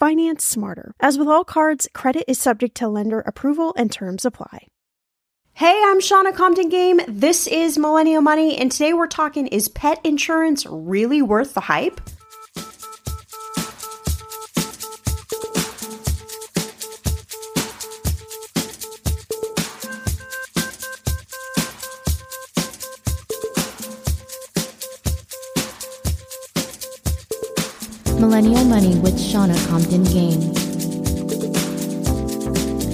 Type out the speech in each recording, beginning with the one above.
Finance smarter. As with all cards, credit is subject to lender approval and terms apply. Hey, I'm Shannah Compton Game. This is Millennial Money, and today we're talking is pet insurance really worth the hype? Money with Shannah Compton Game.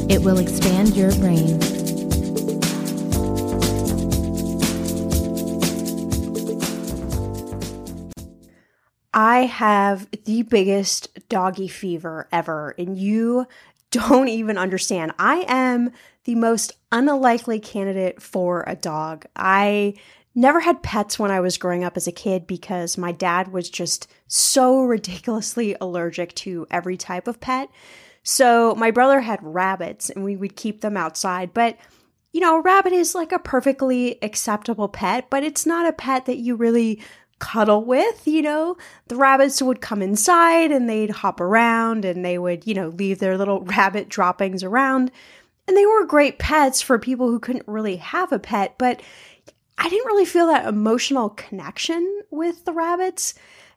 It will expand your brain. I have the biggest doggy fever ever, and you don't even understand. I am the most unlikely candidate for a dog. I never had pets when I was growing up as a kid because my dad was just so ridiculously allergic to every type of pet. So my brother had rabbits and we would keep them outside. But, you know, a rabbit is like a perfectly acceptable pet, but it's not a pet that you really cuddle with, you know. The rabbits would come inside and they'd hop around and they would, you know, leave their little rabbit droppings around. And they were great pets for people who couldn't really have a pet, but I didn't really feel that emotional connection with the rabbits.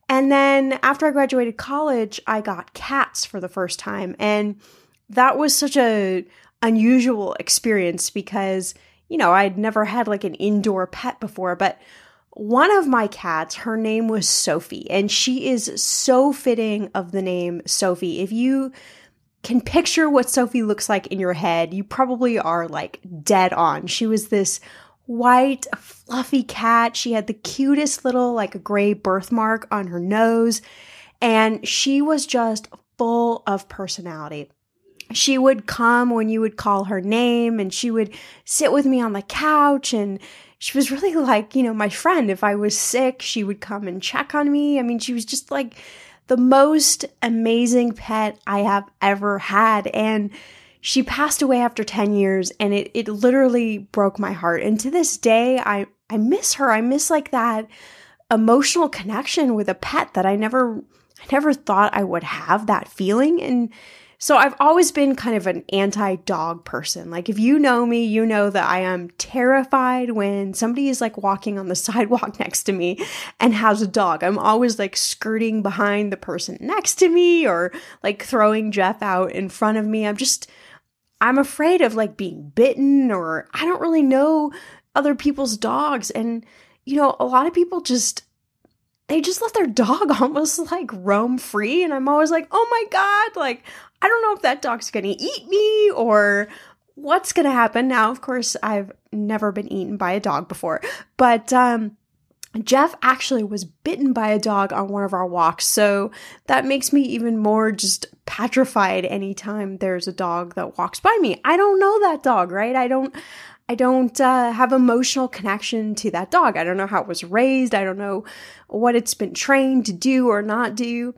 And then after I graduated college, I got cats for the first time. And that was such a unusual experience because, you know, I'd never had like an indoor pet before, but one of my cats, her name was Sophie, and she is so fitting of the name Sophie. If you can picture what Sophie looks like in your head, you probably are like dead on. She was this white, fluffy cat. She had the cutest little, like, a gray birthmark on her nose. And she was just full of personality. She would come when you would call her name and she would sit with me on the couch and she was really like, you know, my friend. If I was sick, she would come and check on me. I mean, she was just like the most amazing pet I have ever had. And she passed away after 10 years and it, it literally broke my heart. And to this day, I, I miss her. I miss like that emotional connection with a pet that I never, I never thought I would have that feeling. And So I've always been kind of an anti dog person. Like, if you know me, you know that I am terrified when somebody is like walking on the sidewalk next to me and has a dog. I'm always like skirting behind the person next to me or like throwing Jeff out in front of me. I'm just, I'm afraid of like being bitten or I don't really know other people's dogs. And, you know, a lot of people just, they just let their dog almost like roam free. And I'm always like, oh my God, like, I don't know if that dog's to eat me or what's to happen. Now, of course, I've never been eaten by a dog before, but um, Jeff actually was bitten by a dog on one of our walks. So that makes me even more just petrified anytime there's a dog that walks by me. I don't know that dog, right? I don't. I don't uh, have emotional connection to that dog. I don't know how it was raised. I don't know what it's been trained to do or not do.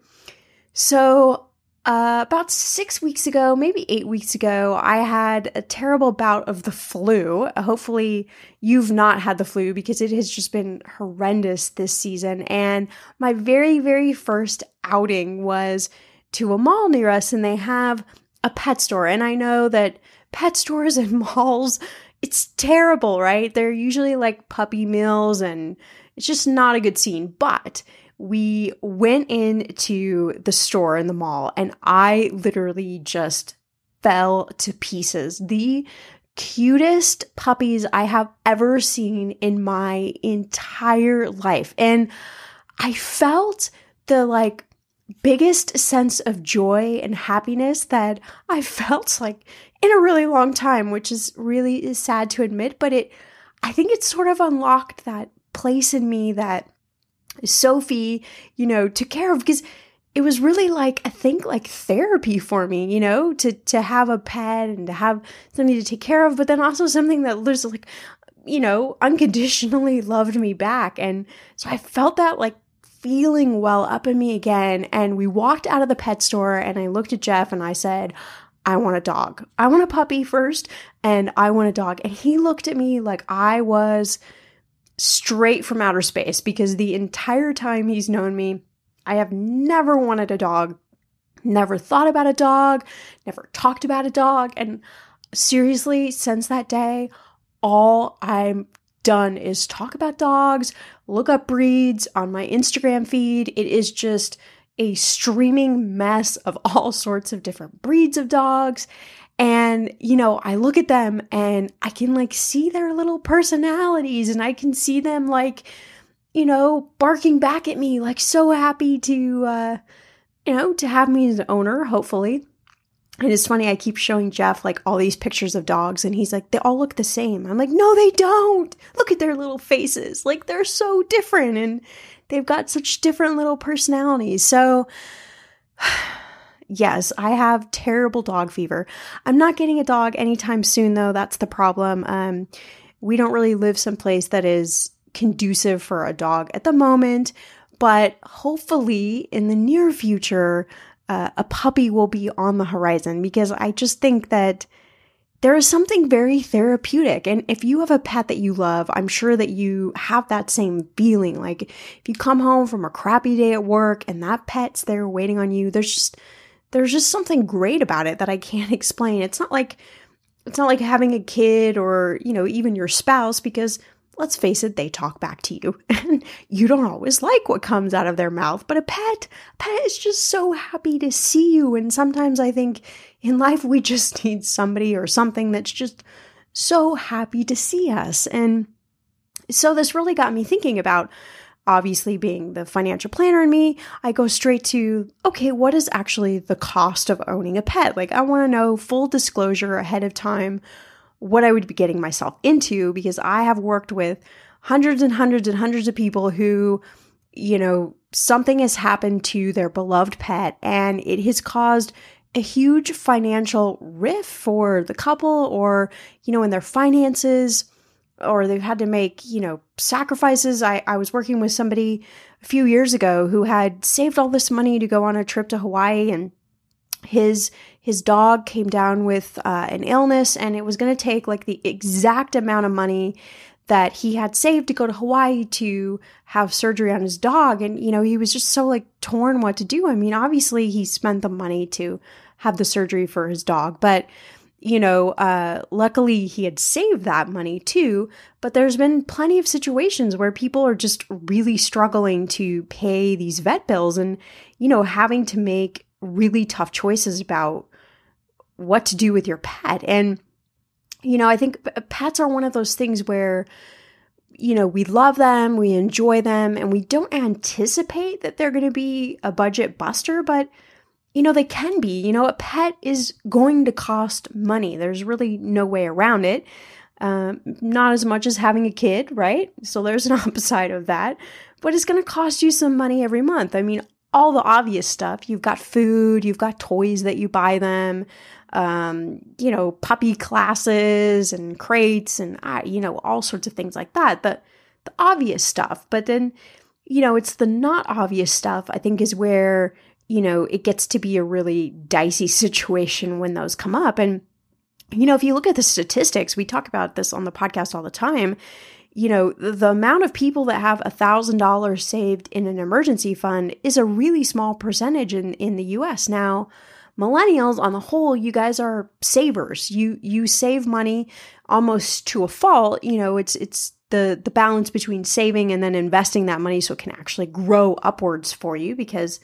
So uh, about six weeks ago, maybe eight weeks ago, I had a terrible bout of the flu. Hopefully, you've not had the flu because it has just been horrendous this season. And my very, very first outing was to a mall near us, and they have a pet store. And I know that pet stores and malls, it's terrible, right? They're usually like puppy mills, and it's just not a good scene. But we went into the store in the mall and I literally just fell to pieces. The cutest puppies I have ever seen in my entire life. And I felt the like biggest sense of joy and happiness that I felt like in a really long time, which is really sad to admit, but it I think it sort of unlocked that place in me that Sophie, you know, took care of because it was really like I think like therapy for me, you know, to to have a pet and to have something to take care of, but then also something that was like, you know, unconditionally loved me back. And so I felt that like feeling well up in me again. And we walked out of the pet store and I looked at Jeff and I said, I want a dog. I want a puppy first and I want a dog. And he looked at me like I was straight from outer space because the entire time he's known me, I have never wanted a dog, never thought about a dog, never talked about a dog. And seriously, since that day, all I'm done is talk about dogs, look up breeds on my Instagram feed. It is just a streaming mess of all sorts of different breeds of dogs. And, you know, I look at them and I can like see their little personalities and I can see them like, you know, barking back at me, like so happy to, uh, you know, to have me as an owner, hopefully. And it's funny, I keep showing Jeff like all these pictures of dogs, and he's like, they all look the same. I'm like, no, they don't. Look at their little faces. Like, they're so different, and they've got such different little personalities. So, yes, I have terrible dog fever. I'm not getting a dog anytime soon, though. That's the problem. Um, we don't really live someplace that is conducive for a dog at the moment, but hopefully in the near future, uh, a puppy will be on the horizon because I just think that there is something very therapeutic. And if you have a pet that you love, I'm sure that you have that same feeling. Like if you come home from a crappy day at work and that pet's there waiting on you, there's just there's just something great about it that I can't explain. It's not like it's not like having a kid or, you know, even your spouse because let's face it, they talk back to you and you don't always like what comes out of their mouth. But a pet, a pet is just so happy to see you. And sometimes I think in life we just need somebody or something that's just so happy to see us. And so this really got me thinking about obviously being the financial planner in me, I go straight to, okay, what is actually the cost of owning a pet? Like, I want to know full disclosure ahead of time what I would be getting myself into because I have worked with hundreds and hundreds and hundreds of people who, you know, something has happened to their beloved pet and it has caused a huge financial rift for the couple or, you know, in their finances or they've had to make, you know, sacrifices. I, I was working with somebody a few years ago who had saved all this money to go on a trip to Hawaii and his his dog came down with uh, an illness and it was going to take like the exact amount of money that he had saved to go to Hawaii to have surgery on his dog and you know he was just so like torn what to do. I mean obviously he spent the money to have the surgery for his dog. But you know, uh, luckily he had saved that money too. But there's been plenty of situations where people are just really struggling to pay these vet bills and, you know, having to make really tough choices about what to do with your pet. And, you know, I think pets are one of those things where, you know, we love them, we enjoy them, and we don't anticipate that they're going to be a budget buster, but you know, they can be. You know, a pet is going to cost money. There's really no way around it. Um, not as much as having a kid, right? So there's an opposite of that. But it's going to cost you some money every month. I mean, all the obvious stuff. You've got food, you've got toys that you buy them, um, you know, puppy classes and crates and, uh, you know, all sorts of things like that. The, the obvious stuff. But then, you know, it's the not obvious stuff, I think, is where you know, it gets to be a really dicey situation when those come up. And, you know, if you look at the statistics, we talk about this on the podcast all the time. You know, the, amount of people that have a thousand dollars saved in an emergency fund is a really small percentage in, in the US. Now, millennials on the whole, you guys are savers. You you save money almost to a fault. You know, it's it's the the balance between saving and then investing that money so it can actually grow upwards for you because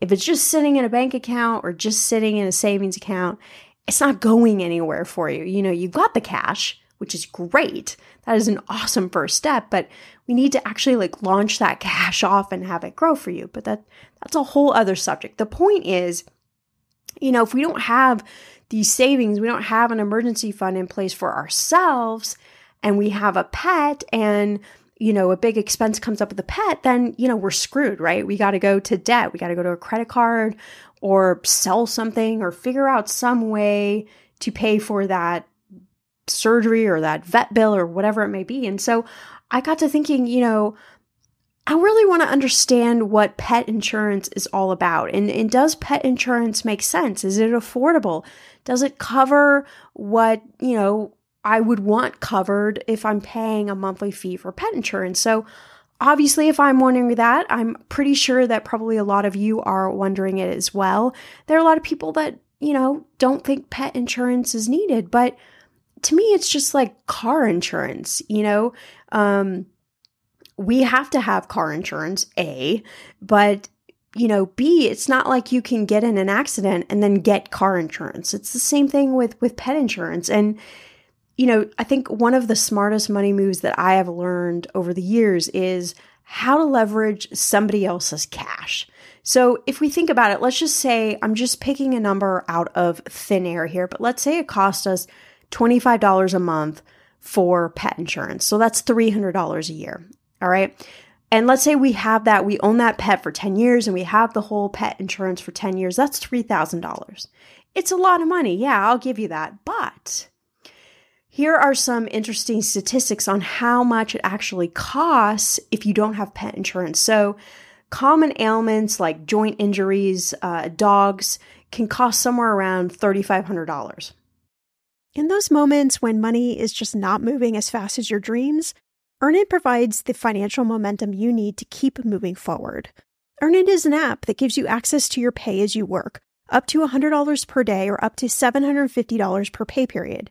if it's just sitting in a bank account or just sitting in a savings account, it's not going anywhere for you. You know, you've got the cash, which is great. That is an awesome first step, but we need to actually like launch that cash off and have it grow for you. But that that's a whole other subject. The point is, you know, if we don't have these savings, we don't have an emergency fund in place for ourselves, and we have a pet and you know, a big expense comes up with a pet, then, you know, we're screwed, right? We got to go to debt. We got to go to a credit card or sell something or figure out some way to pay for that surgery or that vet bill or whatever it may be. And so I got to thinking, you know, I really want to understand what pet insurance is all about. And, and does pet insurance make sense? Is it affordable? Does it cover what, you know, I would want covered if I'm paying a monthly fee for pet insurance. So, obviously, if I'm wondering that, I'm pretty sure that probably a lot of you are wondering it as well. There are a lot of people that, you know, don't think pet insurance is needed, but to me, it's just like car insurance, you know? Um, we have to have car insurance, A, but you know, B, it's not like you can get in an accident and then get car insurance. It's the same thing with with pet insurance. And you know, I think one of the smartest money moves that I have learned over the years is how to leverage somebody else's cash. So if we think about it, let's just say I'm just picking a number out of thin air here, but let's say it cost us $25 a month for pet insurance. So that's $300 a year. All right. And let's say we have that, we own that pet for 10 years and we have the whole pet insurance for 10 years. That's $3,000. It's a lot of money. Yeah, I'll give you that. But here are some interesting statistics on how much it actually costs if you don't have pet insurance. So, common ailments like joint injuries, uh, dogs can cost somewhere around $3,500. In those moments when money is just not moving as fast as your dreams, Earnin provides the financial momentum you need to keep moving forward. Earnin is an app that gives you access to your pay as you work, up to $100 per day or up to $750 per pay period.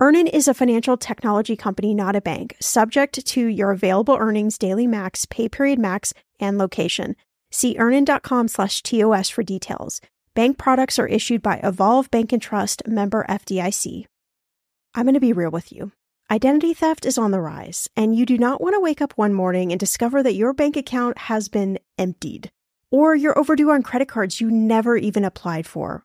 Earnin is a financial technology company, not a bank, subject to your available earnings, daily max, pay period max, and location. See earnin.com slash TOS for details. Bank products are issued by Evolve Bank and Trust member FDIC. I'm going to be real with you. Identity theft is on the rise, and you do not want to wake up one morning and discover that your bank account has been emptied, or you're overdue on credit cards you never even applied for.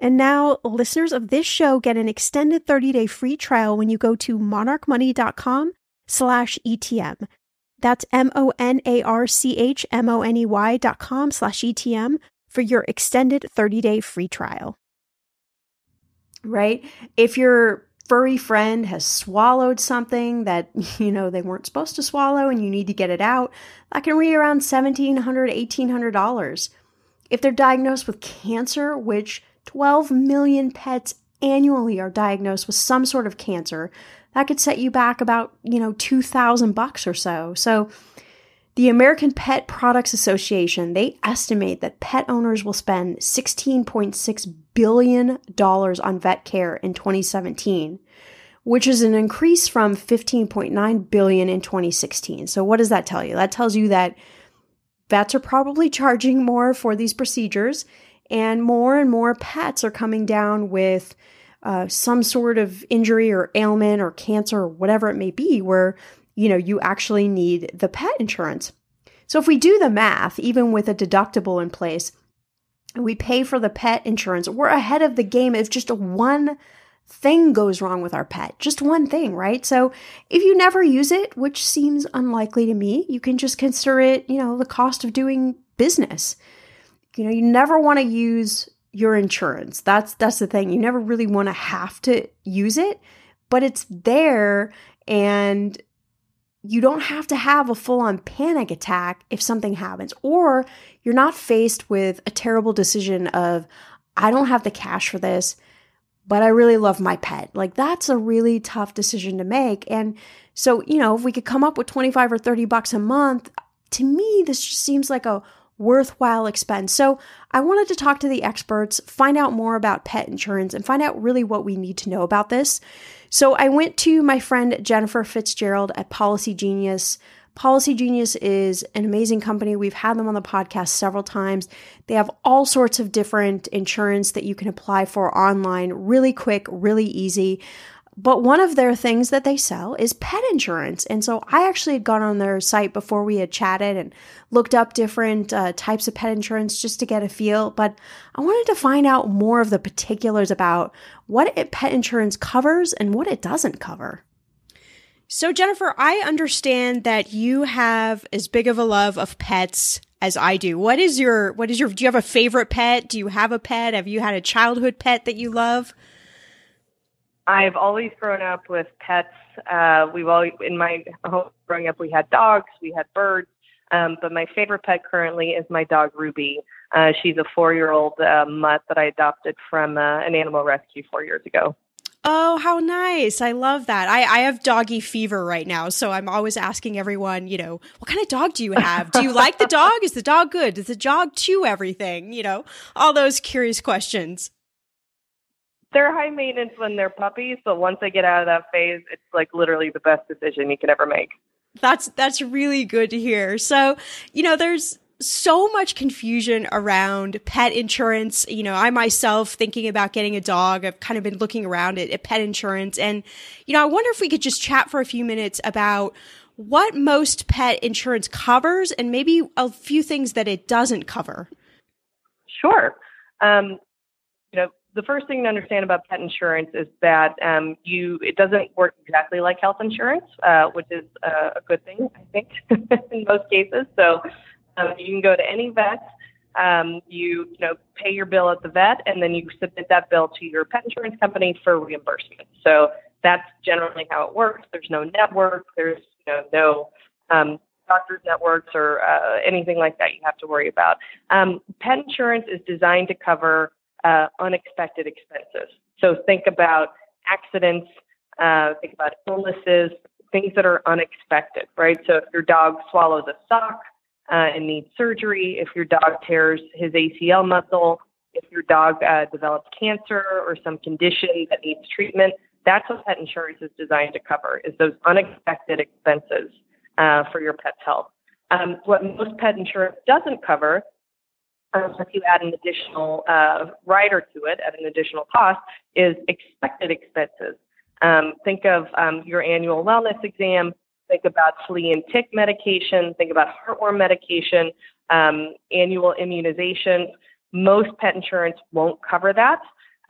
And now, listeners of this show get an extended 30-day free trial when you go to monarchmoney.com slash ETM. That's M-O-N-A-R-C-H-M-O-N-E-Y dot com slash ETM for your extended 30-day free trial. Right? If your furry friend has swallowed something that, you know, they weren't supposed to swallow and you need to get it out, that can be around $1,700, $1,800. If they're diagnosed with cancer, which 12 million pets annually are diagnosed with some sort of cancer, that could set you back about, you know, 2000 bucks or so. So the American Pet Products Association, they estimate that pet owners will spend $16.6 billion on vet care in 2017, which is an increase from 15.9 billion in 2016. So what does that tell you? That tells you that vets are probably charging more for these procedures and more and more pets are coming down with uh, some sort of injury or ailment or cancer or whatever it may be where you know you actually need the pet insurance. So if we do the math even with a deductible in place and we pay for the pet insurance we're ahead of the game if just one thing goes wrong with our pet just one thing right? So if you never use it which seems unlikely to me you can just consider it you know the cost of doing business you know you never want to use your insurance. That's that's the thing. You never really want to have to use it, but it's there and you don't have to have a full-on panic attack if something happens or you're not faced with a terrible decision of I don't have the cash for this, but I really love my pet. Like that's a really tough decision to make. And so, you know, if we could come up with 25 or 30 bucks a month, to me this just seems like a worthwhile expense. So, I wanted to talk to the experts, find out more about pet insurance, and find out really what we need to know about this. So, I went to my friend Jennifer Fitzgerald at Policygenius. Policy Genius is an amazing company. We've had them on the podcast several times. They have all sorts of different insurance that you can apply for online, really quick, really easy. But one of their things that they sell is pet insurance. And so I actually had gone on their site before we had chatted and looked up different uh, types of pet insurance just to get a feel. But I wanted to find out more of the particulars about what it, pet insurance covers and what it doesn't cover. So, Jennifer, I understand that you have as big of a love of pets as I do. What is your, what is your, do you have a favorite pet? Do you have a pet? Have you had a childhood pet that you love? I've always grown up with pets. Uh, we've always, in my home growing up, we had dogs, we had birds. Um, but my favorite pet currently is my dog Ruby. Uh, she's a four-year-old uh, mutt that I adopted from uh, an animal rescue four years ago. Oh, how nice. I love that. I, I have doggy fever right now. So I'm always asking everyone, you know, what kind of dog do you have? Do you like the dog? Is the dog good? Does the dog chew everything? You know, all those curious questions they're high maintenance when they're puppies, but once they get out of that phase, it's like literally the best decision you can ever make. That's that's really good to hear. So, you know, there's so much confusion around pet insurance. You know, I myself thinking about getting a dog, I've kind of been looking around at, at pet insurance and you know, I wonder if we could just chat for a few minutes about what most pet insurance covers and maybe a few things that it doesn't cover. Sure. Um, the first thing to understand about pet insurance is that um, you it doesn't work exactly like health insurance, uh, which is uh, a good thing, I think, in most cases. So um, you can go to any vet, um, you you know pay your bill at the vet, and then you submit that bill to your pet insurance company for reimbursement. So that's generally how it works. There's no network. There's you know no um, doctors networks or uh, anything like that you have to worry about. Um, pet insurance is designed to cover uh, unexpected expenses. So think about accidents, uh, think about illnesses, things that are unexpected, right? So if your dog swallows a sock uh, and needs surgery, if your dog tears his ACL muscle, if your dog uh, develops cancer or some condition that needs treatment, that's what pet insurance is designed to cover, is those unexpected expenses uh, for your pet's health. Um, what most pet insurance doesn't cover unless you add an additional uh, rider to it at an additional cost, is expected expenses. Um, think of um, your annual wellness exam. Think about flea and tick medication. Think about heartworm medication, um, annual immunizations. Most pet insurance won't cover that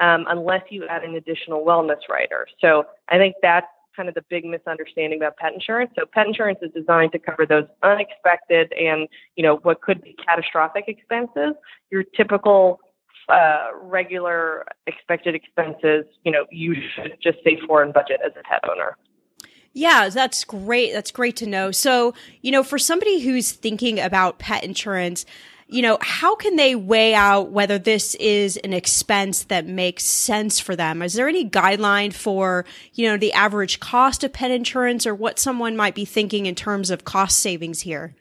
um, unless you add an additional wellness rider. So I think that's kind of the big misunderstanding about pet insurance. So pet insurance is designed to cover those unexpected and you know what could be catastrophic expenses. Your typical uh, regular expected expenses, you know, you should just save for and budget as a pet owner. Yeah, that's great. That's great to know. So, you know, for somebody who's thinking about pet insurance, you know, how can they weigh out whether this is an expense that makes sense for them? Is there any guideline for, you know, the average cost of pet insurance or what someone might be thinking in terms of cost savings here?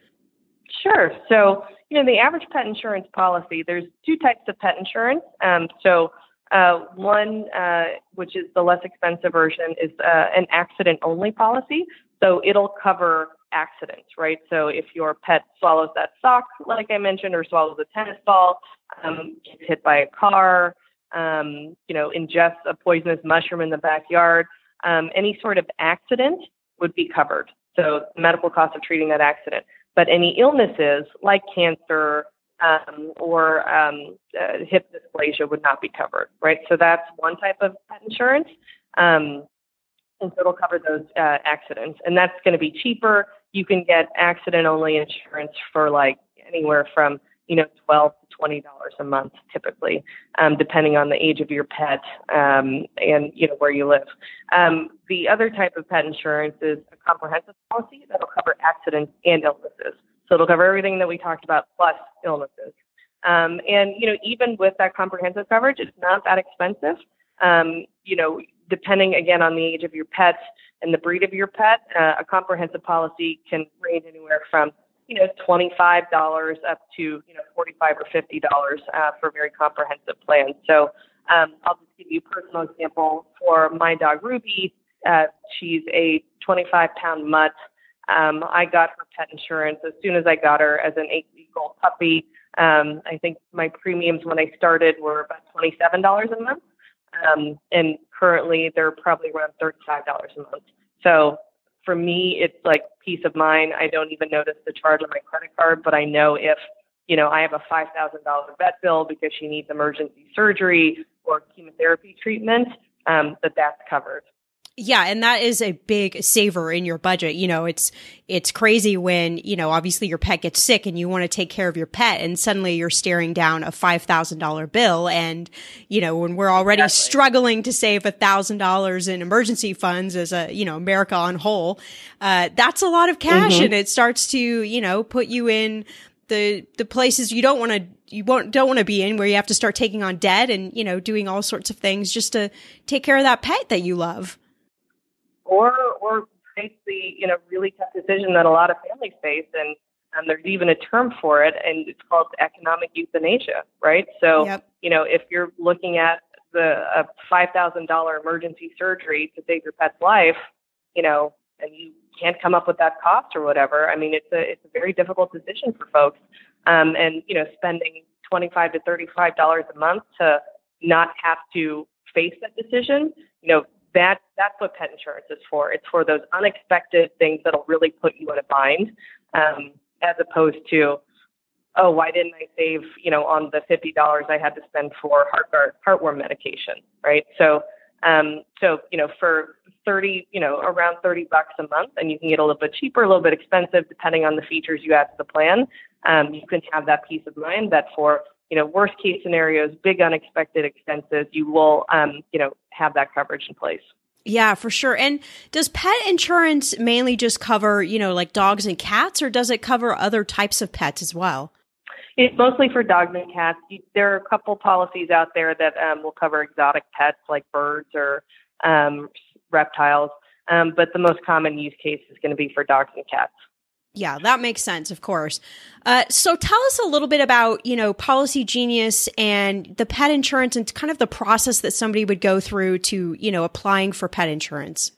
Sure. So, you know, the average pet insurance policy, there's two types of pet insurance. Um, so, uh, one, uh, which is the less expensive version, is uh, an accident only policy. So it'll cover accidents, right? So if your pet swallows that sock, like I mentioned, or swallows a tennis ball, um, gets hit by a car, um, you know, ingests a poisonous mushroom in the backyard, um, any sort of accident would be covered. So medical cost of treating that accident. But any illnesses like cancer um, or um, uh, hip dysplasia would not be covered, right? So that's one type of pet insurance. Um, and so it'll cover those uh, accidents. And that's going to be cheaper. You can get accident only insurance for like anywhere from, you know, 12 to $20 a month typically, um, depending on the age of your pet um, and, you know, where you live. Um, the other type of pet insurance is a comprehensive policy that'll cover accidents and illnesses. So it'll cover everything that we talked about plus illnesses. Um, and, you know, even with that comprehensive coverage, it's not that expensive. Um, you know, depending again on the age of your pet and the breed of your pet, uh, a comprehensive policy can range anywhere from you know twenty-five dollars up to you know forty-five or fifty dollars uh, for very comprehensive plans. So um, I'll just give you a personal example for my dog Ruby. Uh, she's a 25-pound mutt. Um, I got her pet insurance as soon as I got her as an eight-week-old puppy. Um, I think my premiums when I started were about twenty-seven dollars a month. Um, and currently they're probably around $35 a month. So for me, it's like peace of mind. I don't even notice the charge on my credit card, but I know if, you know, I have a $5,000 vet bill because she needs emergency surgery or chemotherapy treatment, um, that that's covered. Yeah, and that is a big saver in your budget. You know, it's it's crazy when, you know, obviously your pet gets sick and you want to take care of your pet and suddenly you're staring down a $5,000 bill and, you know, when we're already exactly. struggling to save $1,000 in emergency funds as a, you know, America on whole, uh, that's a lot of cash mm-hmm. and it starts to, you know, put you in the the places you don't want to you won't don't want to be in where you have to start taking on debt and you know doing all sorts of things just to take care of that pet that you love or or face the you know really tough decision that a lot of families face, and and there's even a term for it, and it's called economic euthanasia, right? So yep. you know if you're looking at the a five thousand dollar emergency surgery to save your pet's life, you know, and you can't come up with that cost or whatever. I mean, it's a it's a very difficult decision for folks, um, and you know, spending twenty five to thirty five dollars a month to not have to face that decision, you know, that that's what pet insurance is for. It's for those unexpected things that'll really put you in a bind, um, as opposed to, oh, why didn't I save, you know, on the fifty dollars I had to spend for heart heartworm medication, right? So, um, so you know, for thirty, you know, around thirty bucks a month, and you can get a little bit cheaper, a little bit expensive, depending on the features you add to the plan. Um, you can have that peace of mind that for you know, worst case scenarios, big unexpected expenses, you will, um, you know, have that coverage in place. Yeah, for sure. And does pet insurance mainly just cover, you know, like dogs and cats, or does it cover other types of pets as well? It's mostly for dogs and cats. There are a couple policies out there that um, will cover exotic pets like birds or um, reptiles, um, but the most common use case is going to be for dogs and cats. Yeah, that makes sense, of course. Uh, so tell us a little bit about, you know, Policygenius and the pet insurance and kind of the process that somebody would go through to, you know, applying for pet insurance.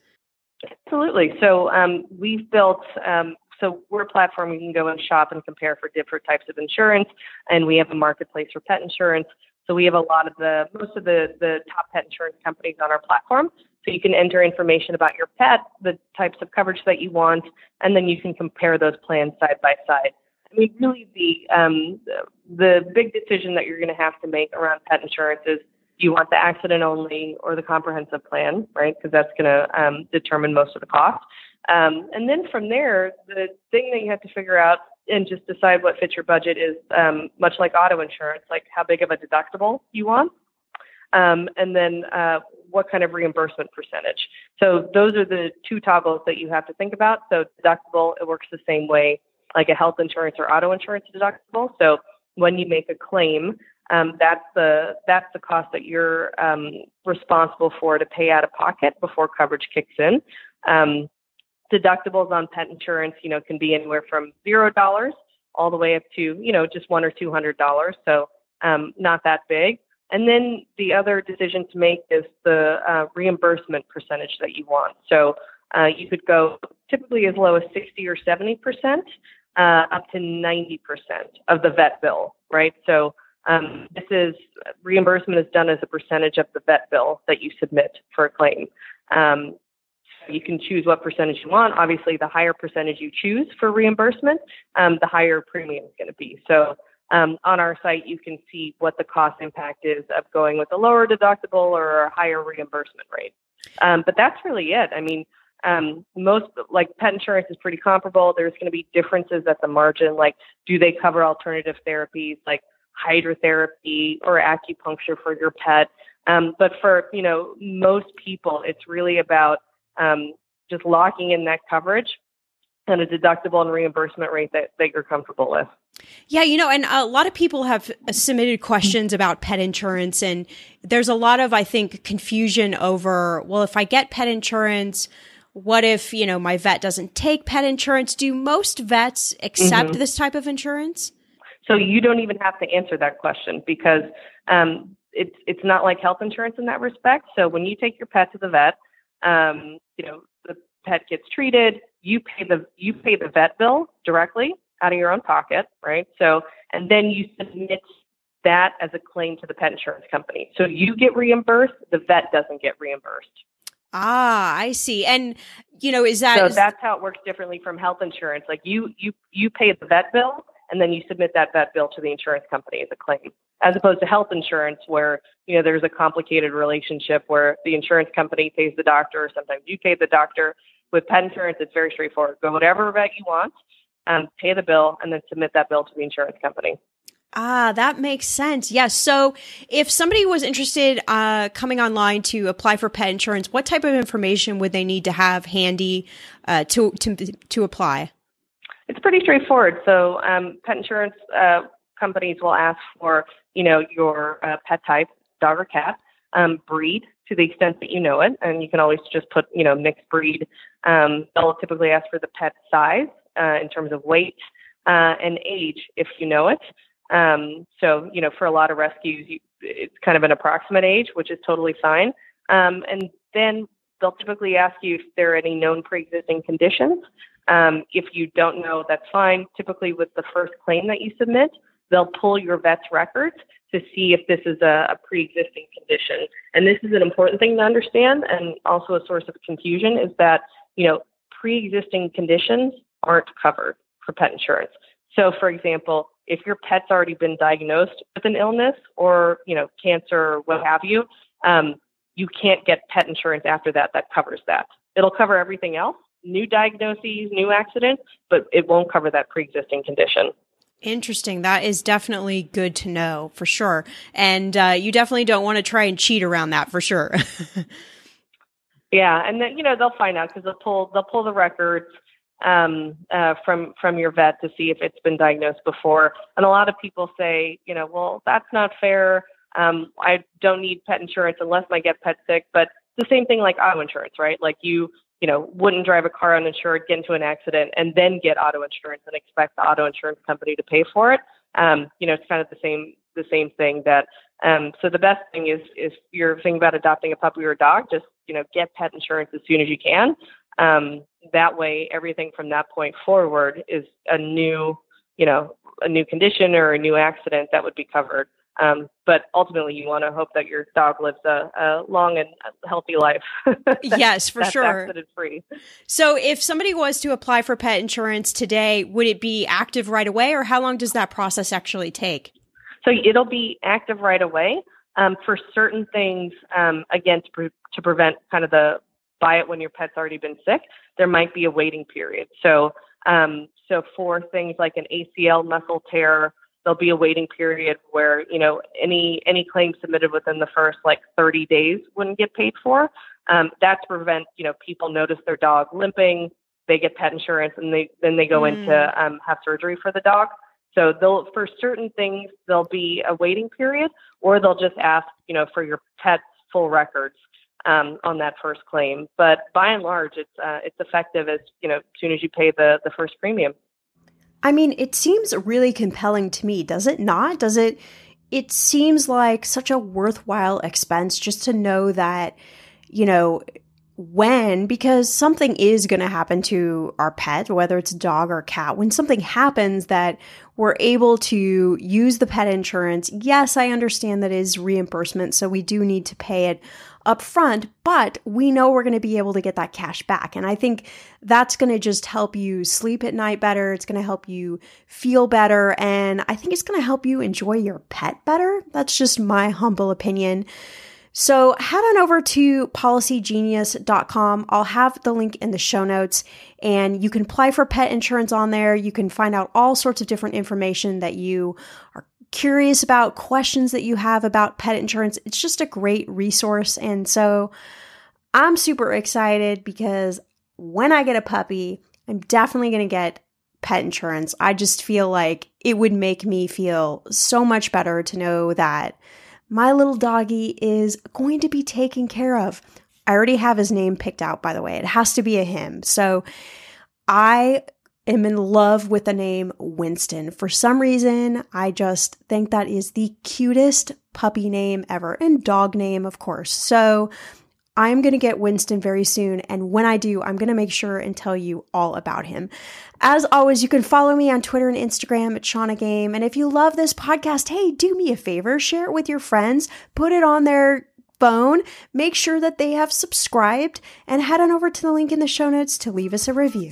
Absolutely. So um, we've built um, so we're a platform you can go and shop and compare for different types of insurance, and we have a marketplace for pet insurance. So we have a lot of the most of the the top pet insurance companies on our platform. So you can enter information about your pet, the types of coverage that you want, and then you can compare those plans side by side. I mean, really, the um, the big decision that you're going to have to make around pet insurance is do you want the accident only or the comprehensive plan, right? Because that's going to um, determine most of the cost. Um, and then from there, the thing that you have to figure out and just decide what fits your budget is um, much like auto insurance, like how big of a deductible you want, um, and then uh, what kind of reimbursement percentage. So those are the two toggles that you have to think about. So deductible, it works the same way like a health insurance or auto insurance deductible. So when you make a claim, um, that's the that's the cost that you're um, responsible for to pay out of pocket before coverage kicks in. Um, deductibles on pet insurance, you know, can be anywhere from zero dollars all the way up to you know just one or two hundred dollars. So um, not that big. And then the other decision to make is the uh, reimbursement percentage that you want. So uh, you could go typically as low as 60 or 70 percent, uh, up to 90 percent of the vet bill, right? So um, this is reimbursement is done as a percentage of the vet bill that you submit for a claim. Um, you can choose what percentage you want. Obviously, the higher percentage you choose for reimbursement, um, the higher premium is going to be. So um, on our site, you can see what the cost impact is of going with a lower deductible or a higher reimbursement rate. Um, but that's really it. I mean, um, most like pet insurance is pretty comparable. There's going to be differences at the margin, like do they cover alternative therapies like hydrotherapy or acupuncture for your pet? Um, but for you know most people, it's really about um, just locking in that coverage and a deductible and reimbursement rate that, that you're comfortable with. Yeah, you know, and a lot of people have submitted questions about pet insurance, and there's a lot of, I think, confusion over, well, if I get pet insurance, what if, you know, my vet doesn't take pet insurance? Do most vets accept mm-hmm. this type of insurance? So you don't even have to answer that question because um, it's it's not like health insurance in that respect. So when you take your pet to the vet, um, you know, the pet gets treated, you pay the you pay the vet bill directly out of your own pocket, right? So and then you submit that as a claim to the pet insurance company. So you get reimbursed, the vet doesn't get reimbursed. Ah, I see. And you know, is that So that's how it works differently from health insurance. Like you you you pay the vet bill and then you submit that vet bill to the insurance company as a claim as opposed to health insurance where you know there's a complicated relationship where the insurance company pays the doctor or sometimes you pay the doctor with pet insurance it's very straightforward go whatever vet you want um, pay the bill and then submit that bill to the insurance company Ah, that makes sense. Yes. So if somebody was interested uh, coming online to apply for pet insurance, what type of information would they need to have handy uh, to, to, to apply? It's pretty straightforward. So um, pet insurance uh, companies will ask for you know, your uh, pet type, dog or cat, um, breed to the extent that you know it, and you can always just put, you know, mixed breed. Um, they'll typically ask for the pet size uh, in terms of weight uh, and age if you know it. Um, so, you know, for a lot of rescues, you, it's kind of an approximate age, which is totally fine. Um, and then they'll typically ask you if there are any known pre-existing conditions. Um, if you don't know, that's fine. Typically, with the first claim that you submit, they'll pull your vet's records to see if this is a, a pre-existing condition. And this is an important thing to understand and also a source of confusion is that, you know, pre-existing conditions aren't covered for pet insurance. So for example, if your pet's already been diagnosed with an illness or, you know, cancer or what have you, um, you can't get pet insurance after that that covers that. It'll cover everything else, new diagnoses, new accidents, but it won't cover that pre-existing condition. Interesting. That is definitely good to know for sure. And uh, you definitely don't want to try and cheat around that for sure. yeah, and then you know they'll find out because they'll pull they'll pull the records um, uh, from from your vet to see if it's been diagnosed before. And a lot of people say, you know, well that's not fair. Um, I don't need pet insurance unless I get pet sick. But the same thing like auto insurance, right? Like you you know, wouldn't drive a car uninsured, get into an accident, and then get auto insurance and expect the auto insurance company to pay for it. Um, you know, it's kind of the same the same thing that. Um, so the best thing is if you're thinking about adopting a puppy or a dog, just you know, get pet insurance as soon as you can. Um, that way, everything from that point forward is a new, you know, a new condition or a new accident that would be covered. Um, but ultimately, you want to hope that your dog lives a, a long and healthy life. yes, for sure. Accident free. So, if somebody was to apply for pet insurance today, would it be active right away, or how long does that process actually take? So it'll be active right away. Um, for certain things, um, again, to, pre- to prevent kind of the buy it when your pet's already been sick, there might be a waiting period. So, um, so for things like an ACL muscle tear, there'll be a waiting period where you know any any claim submitted within the first like 30 days wouldn't get paid for. Um, that's to prevent you know people notice their dog limping, they get pet insurance, and they then they go mm. in to um, have surgery for the dog. So they'll for certain things there'll be a waiting period, or they'll just ask you know for your pet's full records um, on that first claim. But by and large, it's uh, it's effective as you know as soon as you pay the the first premium. I mean, it seems really compelling to me, does it not? Does it? It seems like such a worthwhile expense just to know that, you know, when, because something is going to happen to our pet, whether it's a dog or a cat, when something happens that we're able to use the pet insurance. Yes, I understand that is reimbursement, so we do need to pay it up front, but we know we're going to be able to get that cash back. And I think that's going to just help you sleep at night better. It's going to help you feel better. And I think it's going to help you enjoy your pet better. That's just my humble opinion. So head on over to policygenius.com. I'll have the link in the show notes and you can apply for pet insurance on there. You can find out all sorts of different information that you are curious about, questions that you have about pet insurance. It's just a great resource. And so I'm super excited because when I get a puppy, I'm definitely going to get pet insurance. I just feel like it would make me feel so much better to know that my little doggy is going to be taken care of. I already have his name picked out, by the way. It has to be a him. So I am in love with the name Winston. For some reason, I just think that is the cutest puppy name ever and dog name, of course. So I'm going to get Winston very soon. And when I do, I'm going to make sure and tell you all about him. As always, you can follow me on Twitter and Instagram at Shannah Game. And if you love this podcast, hey, do me a favor, share it with your friends, put it on their phone, make sure that they have subscribed, and head on over to the link in the show notes to leave us a review.